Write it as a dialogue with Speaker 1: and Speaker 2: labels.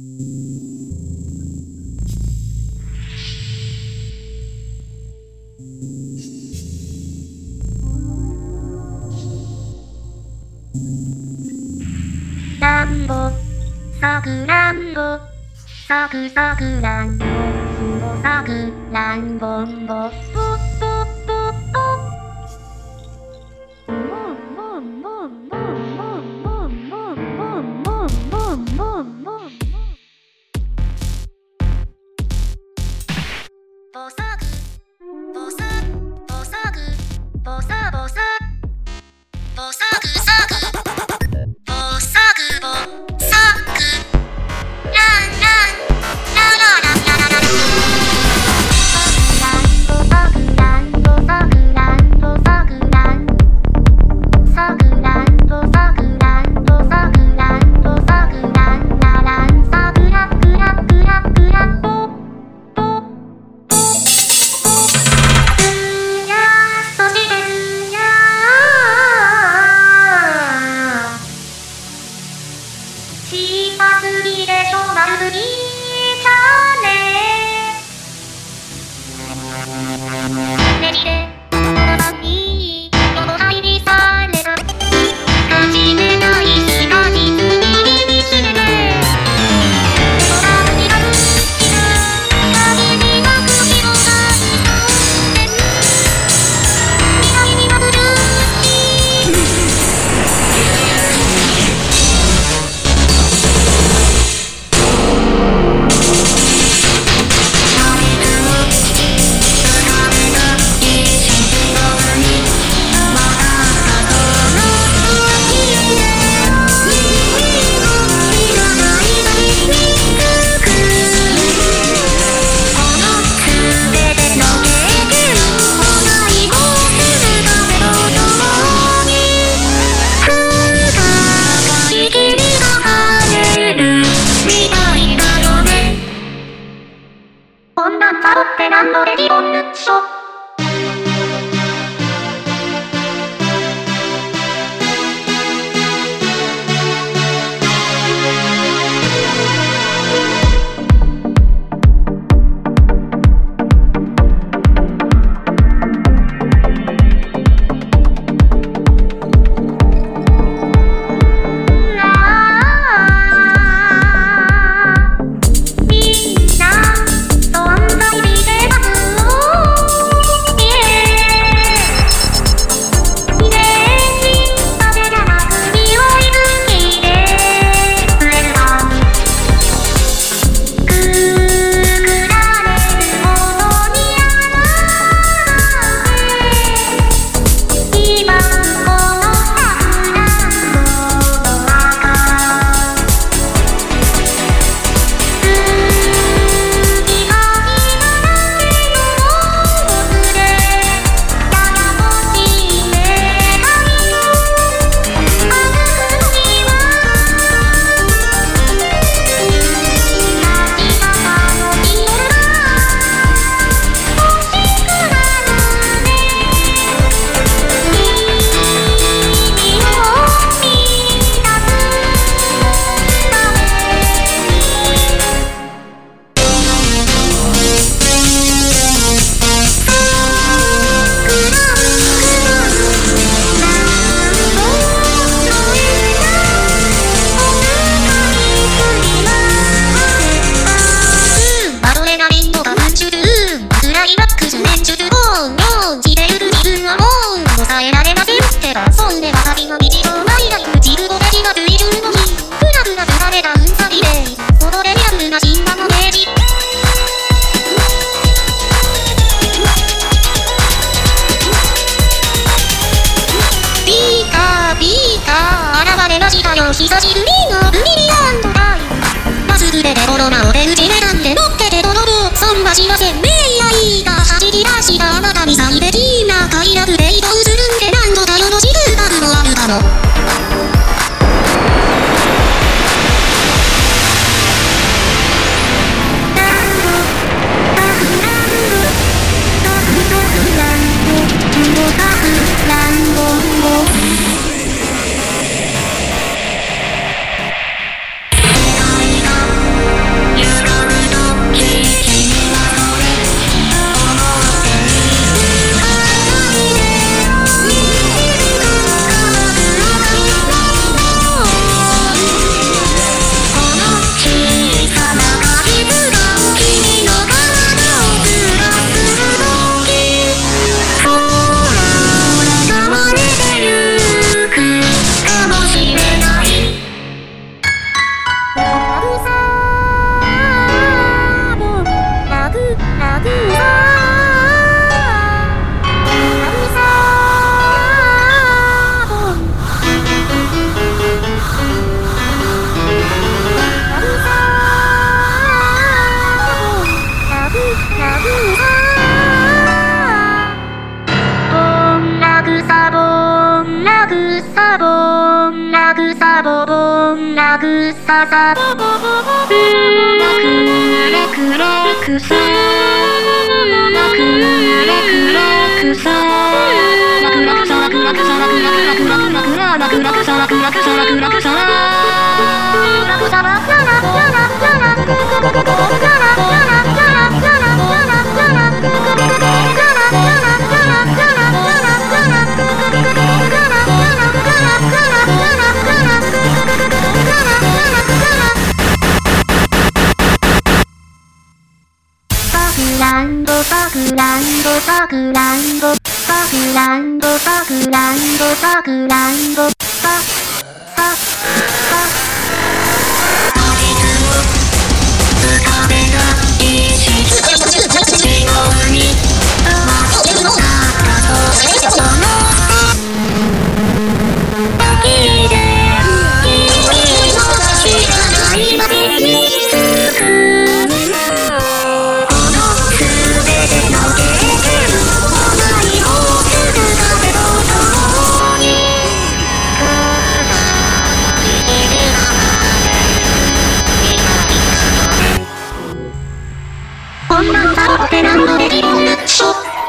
Speaker 1: ランボ、サくランボ、サクサクランボ、サクランボンボ。オレディオンショ。しすぎるさぼぼんなぐささ。ぼぼぼぼくれくれくさ。なくれくれランドサクランドサクランドサクランドサクランドサクランドサササこんなんだって何度できるん。でしょ